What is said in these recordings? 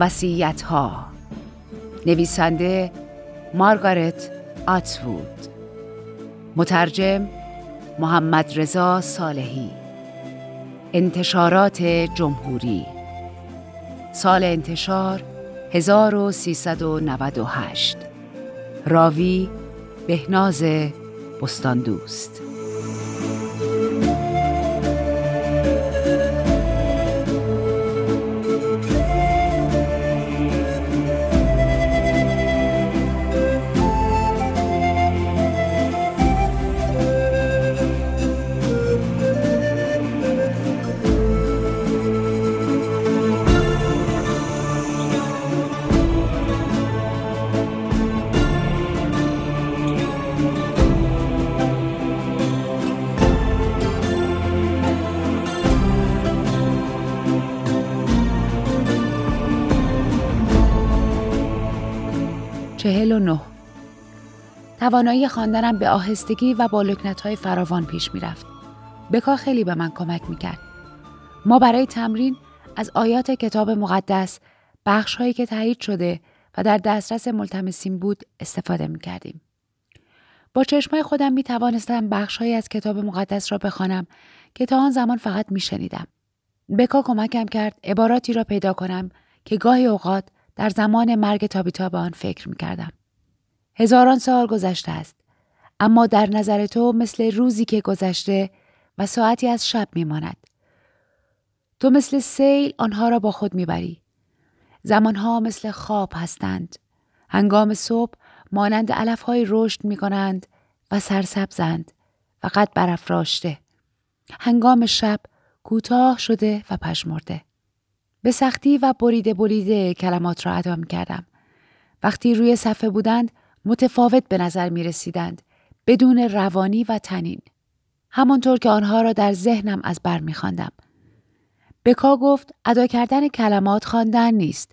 وسیعت ها نویسنده مارگارت آتوود مترجم محمد رضا صالحی. انتشارات جمهوری. سال انتشار 1398 راوی بهناز بستاندوست. چهل و نه توانایی خواندنم به آهستگی و با های فراوان پیش می‌رفت. بکا خیلی به من کمک می‌کرد. ما برای تمرین از آیات کتاب مقدس بخش هایی که تایید شده و در دسترس ملتمسین بود استفاده می‌کردیم. با چشمای خودم می توانستم از کتاب مقدس را بخوانم که تا آن زمان فقط می شنیدم. بکا کمکم کرد عباراتی را پیدا کنم که گاهی اوقات در زمان مرگ تابیتا به آن فکر می کردم. هزاران سال گذشته است. اما در نظر تو مثل روزی که گذشته و ساعتی از شب می ماند. تو مثل سیل آنها را با خود می‌بری. زمانها مثل خواب هستند. هنگام صبح مانند علفهای رشد می کنند و سرسبزند قد برافراشته. هنگام شب کوتاه شده و پشمرده. به سختی و بریده بریده کلمات را ادا می کردم. وقتی روی صفحه بودند متفاوت به نظر می رسیدند بدون روانی و تنین. همانطور که آنها را در ذهنم از بر می خواندم. بکا گفت ادا کردن کلمات خواندن نیست.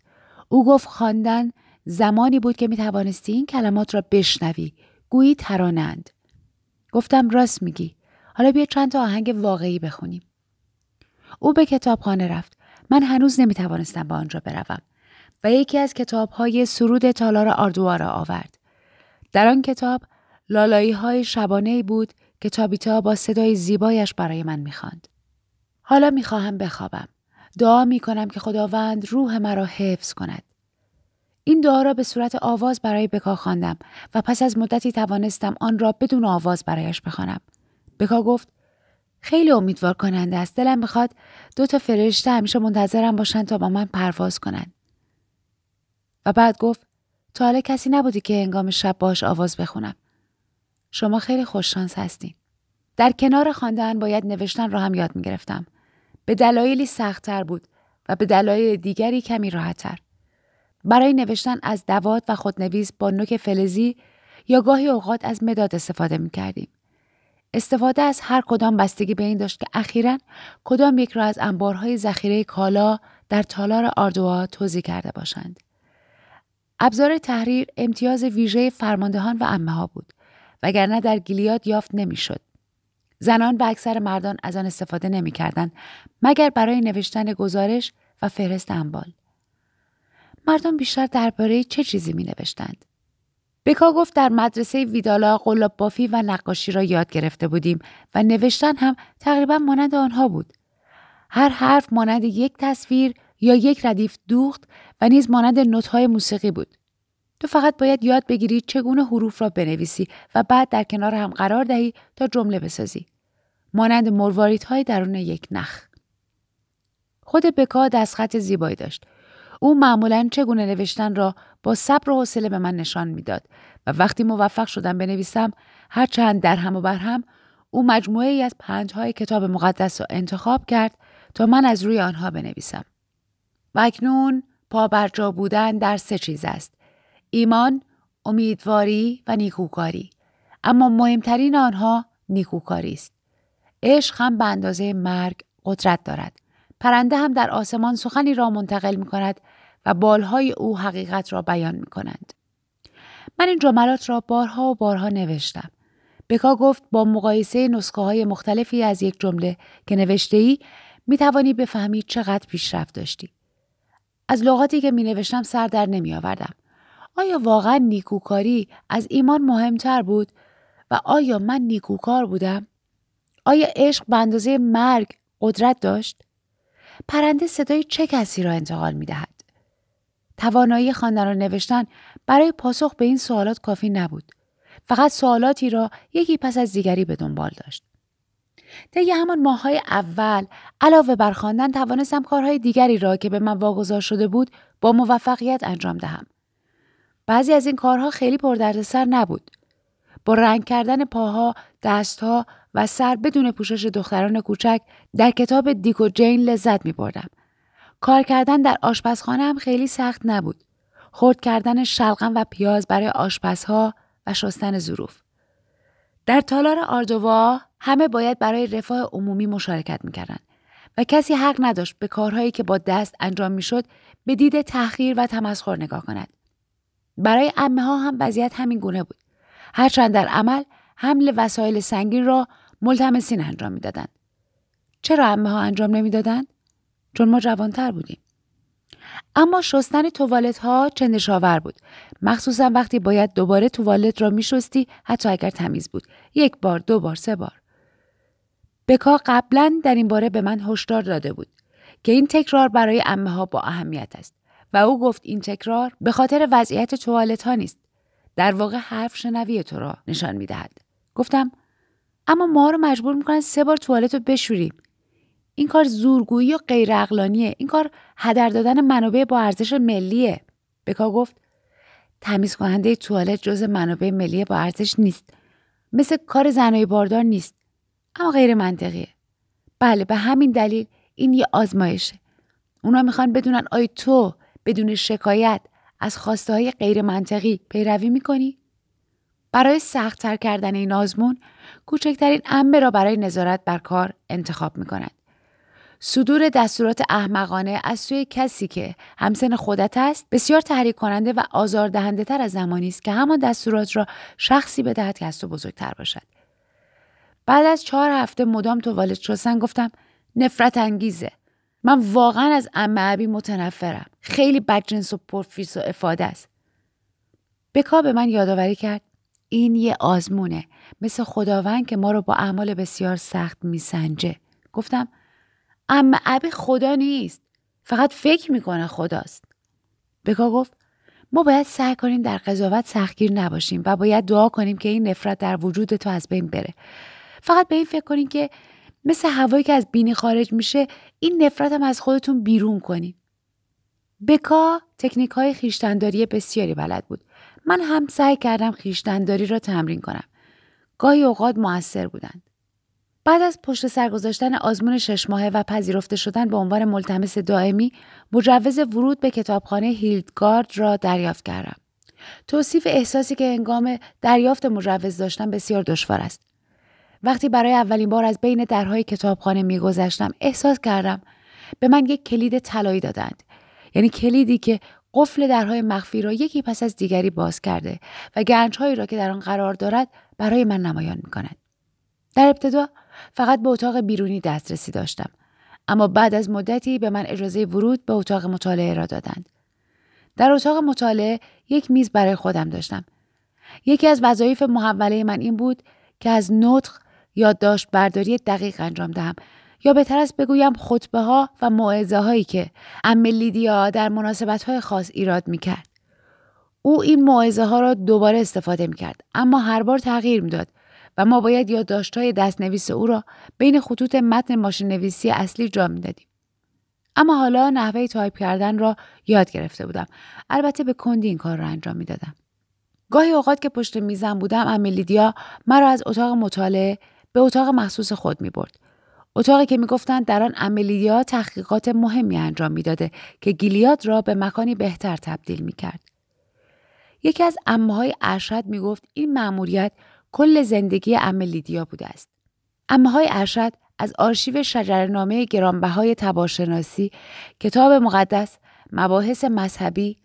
او گفت خواندن زمانی بود که می توانستی این کلمات را بشنوی. گویی ترانند. گفتم راست میگی. حالا بیا چند تا آهنگ واقعی بخونیم. او به کتابخانه رفت. من هنوز نمی توانستم به آنجا بروم و یکی از کتاب های سرود تالار آردوا را آورد. در آن کتاب لالایی های شبانه بود که تابیتا با صدای زیبایش برای من می‌خواند. حالا می‌خواهم بخوابم. دعا می کنم که خداوند روح مرا حفظ کند. این دعا را به صورت آواز برای بکا خواندم و پس از مدتی توانستم آن را بدون آواز برایش بخوانم. بکا گفت خیلی امیدوار کننده است. دلم می‌خواد دو تا فرشته همیشه منتظرم باشن تا با من پرواز کنند. و بعد گفت تا حالا کسی نبودی که انگام شب باش آواز بخونم. شما خیلی خوششانس هستین. در کنار خواندن باید نوشتن را هم یاد می گرفتم. به دلایلی سختتر بود و به دلایل دیگری کمی راحتتر. برای نوشتن از دوات و خودنویس با نوک فلزی یا گاهی اوقات از مداد استفاده می کردیم. استفاده از هر کدام بستگی به این داشت که اخیرا کدام یک را از انبارهای ذخیره کالا در تالار آردوا توضیح کرده باشند. ابزار تحریر امتیاز ویژه فرماندهان و امه ها بود وگرنه در گیلیاد یافت نمی‌شد. زنان و اکثر مردان از آن استفاده نمی‌کردند مگر برای نوشتن گزارش و فهرست انبال. مردم بیشتر درباره چه چیزی می نوشتند؟ بکا گفت در مدرسه ویدالا قلاب بافی و نقاشی را یاد گرفته بودیم و نوشتن هم تقریبا مانند آنها بود. هر حرف مانند یک تصویر یا یک ردیف دوخت و نیز مانند نوت‌های موسیقی بود. تو فقط باید یاد بگیری چگونه حروف را بنویسی و بعد در کنار هم قرار دهی تا جمله بسازی. مانند مرواریت های درون یک نخ. خود بکا دستخط زیبایی داشت. او معمولا چگونه نوشتن را با صبر و حوصله به من نشان می‌داد و وقتی موفق شدم بنویسم هرچند در هم و بر هم او مجموعه ای از های کتاب مقدس را انتخاب کرد تا من از روی آنها بنویسم. و اکنون پابرجا بودن در سه چیز است. ایمان، امیدواری و نیکوکاری. اما مهمترین آنها نیکوکاری است. عشق هم به اندازه مرگ قدرت دارد. پرنده هم در آسمان سخنی را منتقل می کند و بالهای او حقیقت را بیان می کنند. من این جملات را بارها و بارها نوشتم. بکا گفت با مقایسه نسخه های مختلفی از یک جمله که نوشته ای می توانی بفهمی چقدر پیشرفت داشتی. از لغاتی که می نوشتم سر در نمی آوردم. آیا واقعا نیکوکاری از ایمان مهمتر بود و آیا من نیکوکار بودم؟ آیا عشق به اندازه مرگ قدرت داشت؟ پرنده صدای چه کسی را انتقال می دهد؟ توانایی خواندن و نوشتن برای پاسخ به این سوالات کافی نبود. فقط سوالاتی را یکی پس از دیگری به دنبال داشت. طی همان ماههای اول علاوه بر خواندن توانستم کارهای دیگری را که به من واگذار شده بود با موفقیت انجام دهم. بعضی از این کارها خیلی پردردسر نبود. با رنگ کردن پاها، دستها و سر بدون پوشش دختران کوچک در کتاب دیکو جین لذت می بردم. کار کردن در آشپزخانه هم خیلی سخت نبود. خورد کردن شلغم و پیاز برای آشپزها و شستن ظروف. در تالار آردوا همه باید برای رفاه عمومی مشارکت می‌کردند و کسی حق نداشت به کارهایی که با دست انجام می‌شد به دید تحقیر و تمسخر نگاه کند. برای امه ها هم وضعیت همین گونه بود. هرچند در عمل حمل وسایل سنگین را ملتمسین انجام می‌دادند. چرا امه ها انجام نمی‌دادند؟ چون ما جوانتر بودیم. اما شستن توالت ها چندشاور بود مخصوصا وقتی باید دوباره توالت را میشستی حتی اگر تمیز بود یک بار دو بار سه بار بکا قبلا در این باره به من هشدار داده بود که این تکرار برای امه ها با اهمیت است و او گفت این تکرار به خاطر وضعیت توالت ها نیست در واقع حرف شنوی تو را نشان می دهد. گفتم اما ما رو مجبور می‌کنن سه بار توالت رو بشوریم. این کار زورگویی و غیر این کار هدر دادن منابع با ارزش ملیه. بکا گفت تمیز کننده توالت جز منابع ملی با ارزش نیست. مثل کار زنای باردار نیست. اما غیر منطقیه. بله به همین دلیل این یه آزمایشه. اونا می‌خوان بدونن آیا تو بدون شکایت از خواسته های غیر منطقی پیروی می‌کنی؟ برای سختتر کردن این آزمون کوچکترین امه را برای نظارت بر کار انتخاب می‌کنند. صدور دستورات احمقانه از سوی کسی که همسن خودت است بسیار تحریک کننده و آزاردهنده تر از زمانی است که همان دستورات را شخصی بدهد که از تو بزرگتر باشد. بعد از چهار هفته مدام تو والد شستن گفتم نفرت انگیزه. من واقعا از امه ابی متنفرم. خیلی بدجنس و پرفیس و افاده است. بکا به من یادآوری کرد. این یه آزمونه. مثل خداوند که ما رو با اعمال بسیار سخت میسنجه. گفتم اما ابی خدا نیست. فقط فکر می‌کنه خداست. بکا گفت ما باید سعی کنیم در قضاوت سختگیر نباشیم و باید دعا کنیم که این نفرت در وجود تو از بین بره. فقط به این فکر کنیم که مثل هوایی که از بینی خارج میشه این نفرت هم از خودتون بیرون کنیم. بکا تکنیک های خیشتنداری بسیاری بلد بود. من هم سعی کردم خیشتنداری را تمرین کنم. گاهی اوقات موثر بودند. بعد از پشت سر گذاشتن آزمون شش ماهه و پذیرفته شدن به عنوان ملتمس دائمی مجوز ورود به کتابخانه هیلدگارد را دریافت کردم. توصیف احساسی که انگام دریافت مجوز داشتم بسیار دشوار است. وقتی برای اولین بار از بین درهای کتابخانه میگذشتم احساس کردم به من یک کلید طلایی دادند. یعنی کلیدی که قفل درهای مخفی را یکی پس از دیگری باز کرده و گنجهایی را که در آن قرار دارد برای من نمایان می کند. در ابتدا فقط به اتاق بیرونی دسترسی داشتم اما بعد از مدتی به من اجازه ورود به اتاق مطالعه را دادند در اتاق مطالعه یک میز برای خودم داشتم یکی از وظایف محوله من این بود که از نطق یادداشت برداری دقیق انجام دهم یا بهتر است بگویم خطبه ها و موعظه هایی که ام لیدیا در مناسبت های خاص ایراد می کرد. او این موعظه ها را دوباره استفاده می کرد اما هر بار تغییر می‌داد و ما باید یادداشت های دستنویس او را بین خطوط متن ماشین نویسی اصلی جا می دادیم. اما حالا نحوه تایپ کردن را یاد گرفته بودم. البته به کندی این کار را انجام می دادم. گاهی اوقات که پشت میزم بودم عمه لیدیا مرا از اتاق مطالعه به اتاق مخصوص خود می برد. اتاقی که می‌گفتند در آن عمه لیدیا تحقیقات مهمی انجام می‌داده که گیلیاد را به مکانی بهتر تبدیل می کرد. یکی از امه های ارشد می گفت این مأموریت کل زندگی امیلیدیا بوده است. امه های ارشد از آرشیو شجرنامه گرانبهای تبارشناسی، کتاب مقدس، مباحث مذهبی،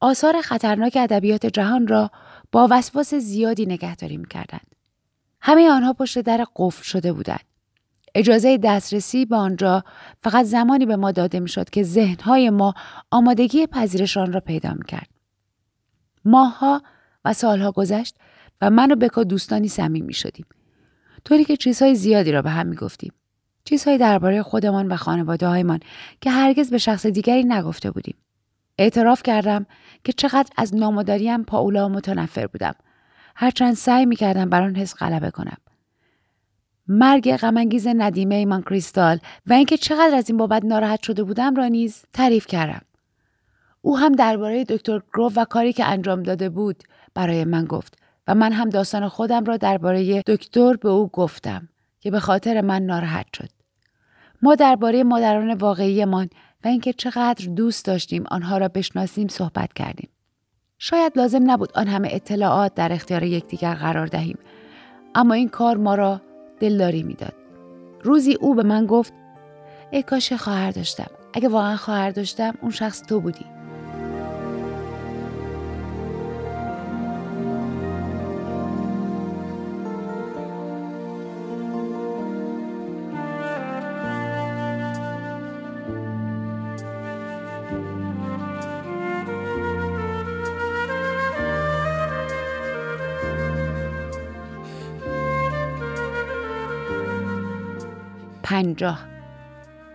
آثار خطرناک ادبیات جهان را با وسواس زیادی نگهداری می‌کردند. همه آنها پشت در قفل شده بودند. اجازه دسترسی به آنجا فقط زمانی به ما داده می‌شد که ذهنهای ما آمادگی پذیرشان را پیدا می‌کرد. ماهها و سالها گذشت و من و بکا دوستانی صمیمی شدیم. طوری که چیزهای زیادی را به هم می‌گفتیم. چیزهایی درباره خودمان و خانواده هایمان که هرگز به شخص دیگری نگفته بودیم. اعتراف کردم که چقدر از نامداریم پاولا متنفر بودم. هرچند سعی می کردم بر آن حس غلبه کنم. مرگ غمانگیز ندیمه ایمان کریستال و اینکه چقدر از این بابت ناراحت شده بودم را نیز تعریف کردم. او هم درباره دکتر گروف و کاری که انجام داده بود برای من گفت و من هم داستان خودم را درباره دکتر به او گفتم که به خاطر من ناراحت شد. ما درباره مادران واقعیمان و اینکه چقدر دوست داشتیم آنها را بشناسیم صحبت کردیم. شاید لازم نبود آن همه اطلاعات در اختیار یکدیگر قرار دهیم اما این کار ما را دلداری می‌داد. روزی او به من گفت ای کاش خواهر داشتم. اگه واقعا خواهر داشتم اون شخص تو بودی. پنجاه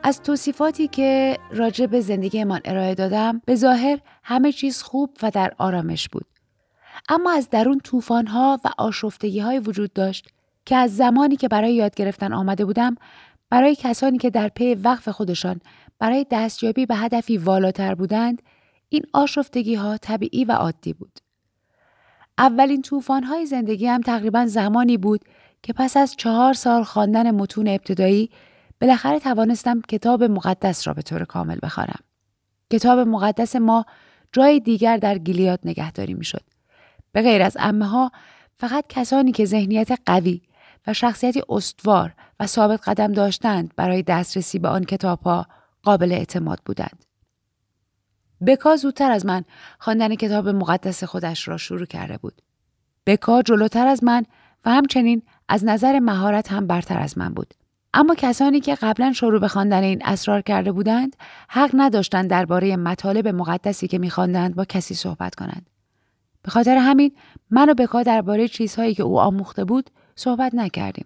از توصیفاتی که راجع به زندگیمان ارائه دادم به ظاهر همه چیز خوب و در آرامش بود. اما از درون طوفان‌ها و آشفتگی های وجود داشت که از زمانی که برای یاد گرفتن آمده بودم برای کسانی که در پی وقف خودشان برای دستیابی به هدفی والاتر بودند این آشفتگی ها طبیعی و عادی بود. اولین طوفان های زندگی هم تقریبا زمانی بود که پس از چهار سال خواندن متون ابتدایی بالاخره توانستم کتاب مقدس را به طور کامل بخوانم. کتاب مقدس ما جای دیگر در گیلیاد نگهداری می‌شد. به غیر از امه ها فقط کسانی که ذهنیت قوی و شخصیتی استوار و ثابت قدم داشتند برای دسترسی به آن کتاب ها قابل اعتماد بودند. بکا زودتر از من خواندن کتاب مقدس خودش را شروع کرده بود. بکا جلوتر از من و همچنین از نظر مهارت هم برتر از من بود. اما کسانی که قبلا شروع به خواندن این اسرار کرده بودند حق نداشتند درباره مطالب مقدسی که میخواندند با کسی صحبت کنند به خاطر همین من و بکا درباره چیزهایی که او آموخته بود صحبت نکردیم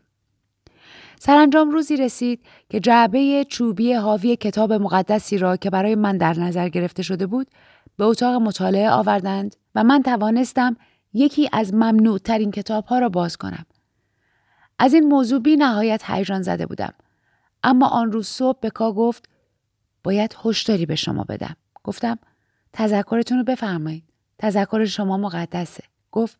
سرانجام روزی رسید که جعبه چوبی حاوی کتاب مقدسی را که برای من در نظر گرفته شده بود به اتاق مطالعه آوردند و من توانستم یکی از ممنوع ترین کتاب ها را باز کنم. از این موضوع بی نهایت هیجان زده بودم. اما آن روز صبح به کا گفت باید هشداری به شما بدم. گفتم تذکرتون رو بفرمایید. تذکر شما مقدسه. گفت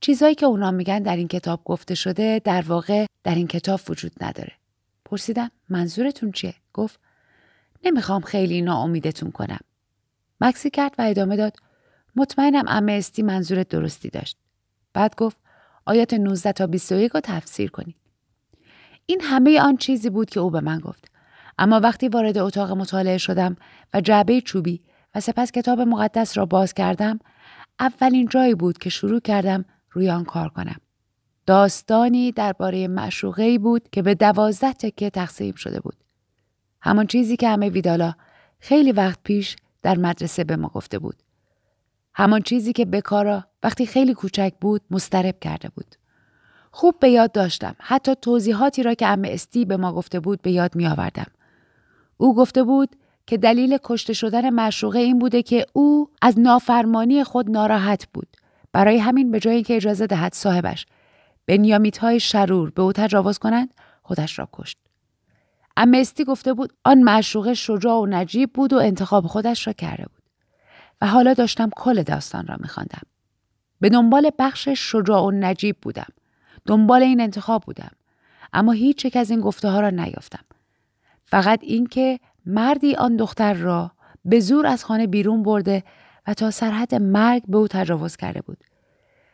چیزایی که اونا میگن در این کتاب گفته شده در واقع در این کتاب وجود نداره. پرسیدم منظورتون چیه؟ گفت نمی‌خوام خیلی ناامیدتون کنم. مکسی کرد و ادامه داد مطمئنم امه استی منظور درستی داشت. بعد گفت آیات 19 تا 21 رو تفسیر کنید. این همه آن چیزی بود که او به من گفت. اما وقتی وارد اتاق مطالعه شدم و جعبه چوبی و سپس کتاب مقدس را باز کردم، اولین جایی بود که شروع کردم روی آن کار کنم. داستانی درباره معشوقه بود که به دوازده تکه تقسیم شده بود. همان چیزی که همه ویدالا خیلی وقت پیش در مدرسه به ما گفته بود. همان چیزی که بکارا وقتی خیلی کوچک بود مسترب کرده بود. خوب به یاد داشتم. حتی توضیحاتی را که ام استی به ما گفته بود به یاد می آوردم. او گفته بود که دلیل کشته شدن مشروقه این بوده که او از نافرمانی خود ناراحت بود. برای همین به جای که اجازه دهد صاحبش بنیامیت های شرور به او تجاوز کنند خودش را کشت. امستی گفته بود آن معشوقه شجاع و نجیب بود و انتخاب خودش را کرده بود. و حالا داشتم کل داستان را میخواندم. به دنبال بخش شجاع و نجیب بودم. دنبال این انتخاب بودم. اما هیچ یک از این گفته ها را نیافتم. فقط اینکه مردی آن دختر را به زور از خانه بیرون برده و تا سرحد مرگ به او تجاوز کرده بود.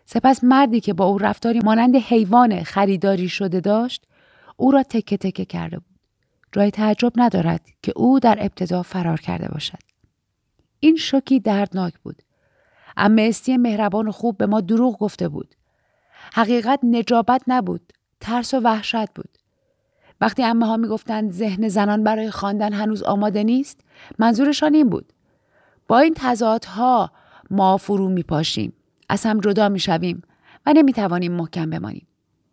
سپس مردی که با او رفتاری مانند حیوان خریداری شده داشت او را تکه تکه کرده بود. جای تعجب ندارد که او در ابتدا فرار کرده باشد. این شوکی دردناک بود. اما استی مهربان و خوب به ما دروغ گفته بود. حقیقت نجابت نبود. ترس و وحشت بود. وقتی امه ها می‌گفتند ذهن زنان برای خواندن هنوز آماده نیست منظورشان این بود با این تضادها ما فرو می پاشیم از هم جدا می شویم و نمی توانیم محکم بمانیم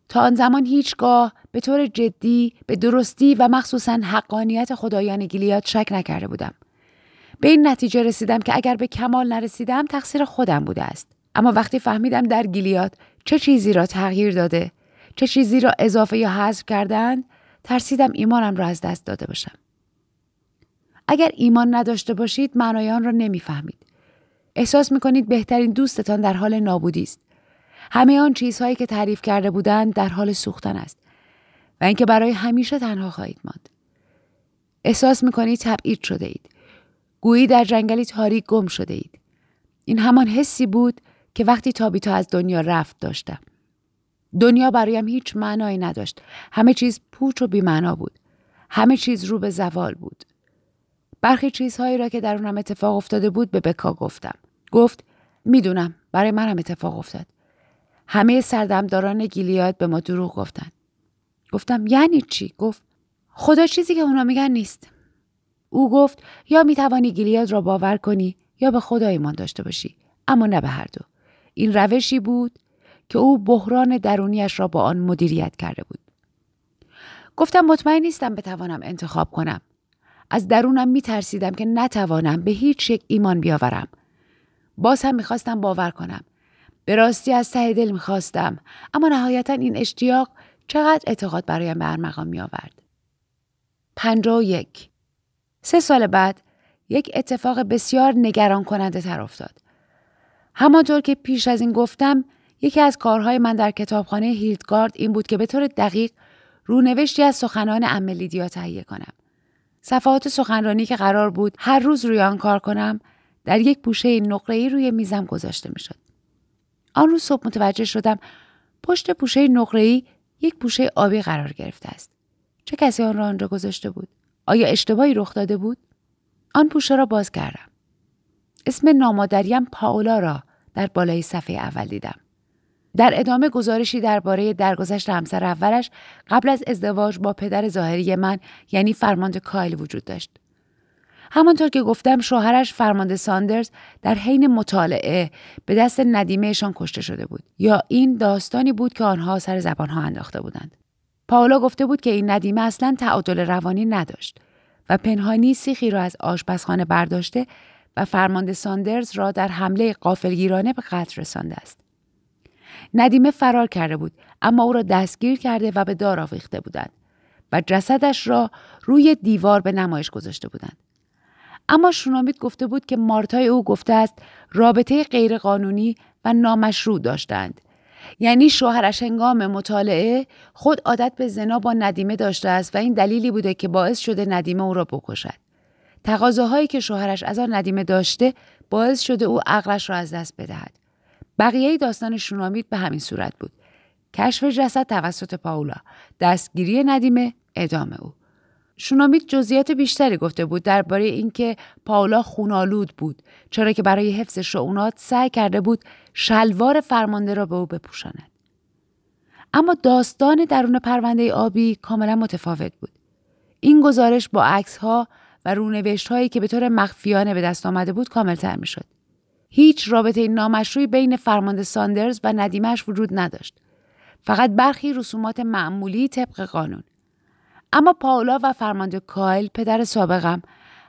تا آن زمان هیچگاه به طور جدی به درستی و مخصوصا حقانیت خدایان گیلیاد شک نکرده بودم به این نتیجه رسیدم که اگر به کمال نرسیدم تقصیر خودم بوده است. اما وقتی فهمیدم در گیلیاد چه چیزی را تغییر داده چه چیزی را اضافه یا حذف کردند ترسیدم ایمانم را از دست داده باشم. اگر ایمان نداشته باشید معنای آن را نمی‌فهمید. احساس می‌کنید بهترین دوستتان در حال نابودی است. همه آن چیزهایی که تعریف کرده بودند در حال سوختن است و اینکه برای همیشه تنها خواهید ماند. احساس می‌کنید تبعید شده اید گویی در جنگلی تاریک گم شده اید. این همان حسی بود که وقتی تابیتا از دنیا رفت داشتم. دنیا برایم هیچ معنایی نداشت. همه چیز پوچ و بیمعنا بود. همه چیز رو به زوال بود. برخی چیزهایی را که در اونم اتفاق افتاده بود به بکا گفتم. گفت می‌دونم برای منم اتفاق افتاد. همه سردمداران گیلیاد به ما دروغ گفتن گفتم یعنی چی؟ گفت خدا چیزی که اونا میگن نیست. او گفت یا می‌توانی گیلیاد را باور کنی یا به خدا ایمان داشته باشی اما نه به هر دو این روشی بود که او بحران درونیش را با آن مدیریت کرده بود گفتم مطمئن نیستم بتوانم انتخاب کنم از درونم می ترسیدم که نتوانم به هیچ یک ایمان بیاورم. باز هم می‌خواستم باور کنم. به راستی از ته دل می‌خواستم اما نهایتا این اشتیاق چقدر اعتقاد برایم به ارمغان می آورد. پنجا و یک سه سال بعد یک اتفاق بسیار نگران کننده تر افتاد. همانطور که پیش از این گفتم یکی از کارهای من در کتابخانه هیلدگارد این بود که به طور دقیق رونوشتی از سخنان املیدیا تهیه کنم. صفحات سخنرانی که قرار بود هر روز روی آن کار کنم در یک پوشه ای روی میزم گذاشته می‌شد. آن روز صبح متوجه شدم پشت پوشه ای یک پوشه آبی قرار گرفته است. چه کسی آن را آنجا گذاشته بود؟ آیا اشتباهی رخ داده بود؟ آن پوشه را باز کردم. اسم نامادریم پاولا را در بالای صفحه اول دیدم. در ادامه گزارشی درباره درگذشت همسر اولش قبل از ازدواج با پدر ظاهری من یعنی فرمانده کایل وجود داشت. همانطور که گفتم شوهرش فرمانده ساندرز در حین مطالعه به دست ندیمهشان کشته شده بود یا این داستانی بود که آنها سر زبانها انداخته بودند. پاولا گفته بود که این ندیمه اصلا تعادل روانی نداشت و پنهانی سیخی را از آشپزخانه برداشته و فرمانده ساندرز را در حمله قافلگیرانه به قتل رسانده است. ندیمه فرار کرده بود اما او را دستگیر کرده و به دار آویخته بودند و جسدش را روی دیوار به نمایش گذاشته بودند. اما شونامیت گفته بود که مارتای او گفته است رابطه غیرقانونی و نامشروع داشتند. یعنی شوهرش هنگام مطالعه خود عادت به زنا با ندیمه داشته است و این دلیلی بوده که باعث شده ندیمه او را بکشد. تقاضاهایی که شوهرش از آن ندیمه داشته باعث شده او عقلش را از دست بدهد. بقیه داستان شونامید به همین صورت بود. کشف جسد توسط پاولا، دستگیری ندیمه، ادامه او. شونامید جزئیات بیشتری گفته بود درباره اینکه پاولا خونالود بود چرا که برای حفظ شعونات سعی کرده بود شلوار فرمانده را به او بپوشاند. اما داستان درون پرونده آبی کاملا متفاوت بود. این گزارش با عکس ها و رونوشت هایی که به طور مخفیانه به دست آمده بود کاملتر می شد. هیچ رابطه نامشروعی بین فرمانده ساندرز و ندیمش وجود نداشت. فقط برخی رسومات معمولی طبق قانون. اما پاولا و فرمانده کایل پدر سابقم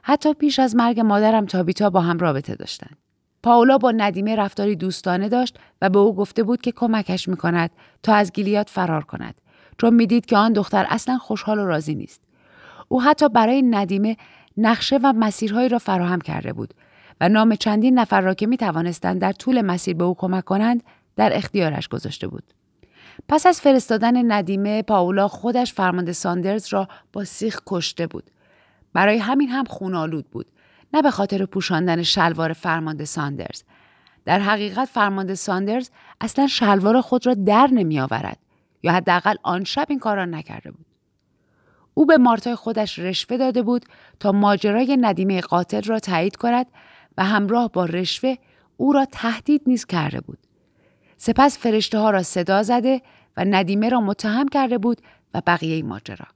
حتی پیش از مرگ مادرم تابیتا با هم رابطه داشتند. پاولا با ندیمه رفتاری دوستانه داشت و به او گفته بود که کمکش می کند تا از گیلیات فرار کند چون می‌دید که آن دختر اصلا خوشحال و راضی نیست. او حتی برای ندیمه نقشه و مسیرهایی را فراهم کرده بود و نام چندین نفر را که می توانستند در طول مسیر به او کمک کنند در اختیارش گذاشته بود. پس از فرستادن ندیمه پاولا خودش فرمانده ساندرز را با سیخ کشته بود. برای همین هم خون‌آلود بود. نه به خاطر پوشاندن شلوار فرمانده ساندرز. در حقیقت فرمانده ساندرز اصلا شلوار خود را در نمی آورد یا حداقل آن شب این کار را نکرده بود. او به مارتای خودش رشوه داده بود تا ماجرای ندیمه قاتل را تایید کند و همراه با رشوه او را تهدید نیز کرده بود. سپس فرشته ها را صدا زده و ندیمه را متهم کرده بود و بقیه ماجرا.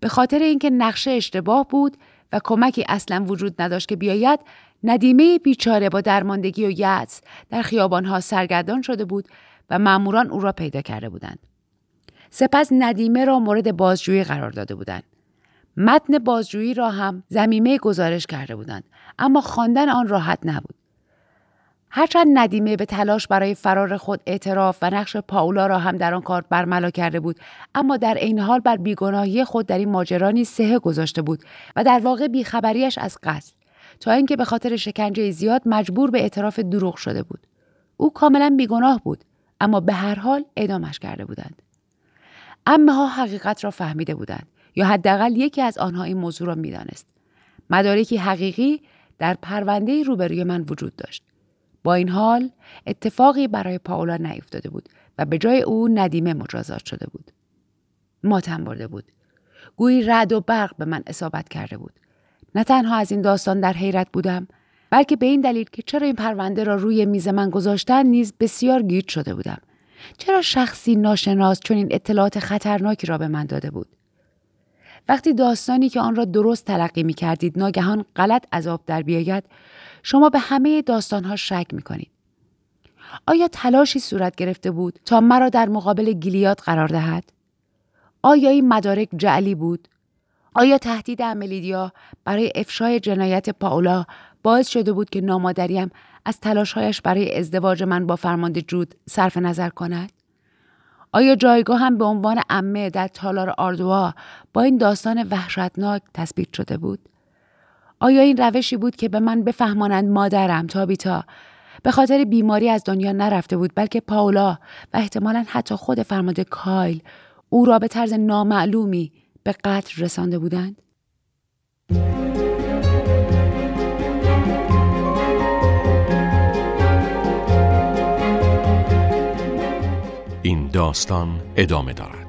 به خاطر اینکه نقشه اشتباه بود و کمکی اصلا وجود نداشت که بیاید ندیمه بیچاره با درماندگی و یعص در خیابانها سرگردان شده بود و ماموران او را پیدا کرده بودند. سپس ندیمه را مورد بازجویی قرار داده بودند. متن بازجویی را هم زمیمه گزارش کرده بودند اما خواندن آن راحت نبود. هرچند ندیمه به تلاش برای فرار خود اعتراف و نقش پاولا را هم در آن کار برملا کرده بود اما در عین حال بر بیگناهی خود در این ماجرا نیز سهه گذاشته بود و در واقع بیخبریش از قتل تا اینکه به خاطر شکنجه زیاد مجبور به اعتراف دروغ شده بود. او کاملا بیگناه بود اما به هر حال اعدامش کرده بودند. امه ها حقیقت را فهمیده بودند یا حداقل یکی از آنها این موضوع را می‌دانست. مدارکی حقیقی در پرونده روبروی من وجود داشت. با این حال اتفاقی برای پاولا نیفتاده بود و به جای او ندیمه مجازات شده بود. ماتم برده بود. گویی رد و برق به من اصابت کرده بود. نه تنها از این داستان در حیرت بودم بلکه به این دلیل که چرا این پرونده را روی میز من گذاشتن نیز بسیار گیج شده بودم. چرا شخصی ناشناس این اطلاعات خطرناکی را به من داده بود؟ وقتی داستانی که آن را درست تلقی می کردید ناگهان غلط عذاب در بیاید شما به همه داستانها شک می کنید. آیا تلاشی صورت گرفته بود تا مرا در مقابل گیلیات قرار دهد؟ آیا این مدارک جعلی بود؟ آیا تهدید املیدیا برای افشای جنایت پاولا باعث شده بود که نامادریم از تلاشهایش برای ازدواج من با فرمانده جود صرف نظر کند؟ آیا جایگاه هم به عنوان امه در تالار آردوا با این داستان وحشتناک تثبیت شده بود؟ آیا این روشی بود که به من بفهمانند مادرم تابیتا به خاطر بیماری از دنیا نرفته بود بلکه پاولا و احتمالا حتی خود فرمانده کایل او را به طرز نامعلومی به قتل رسانده بودند؟ داستان ادامه دارد.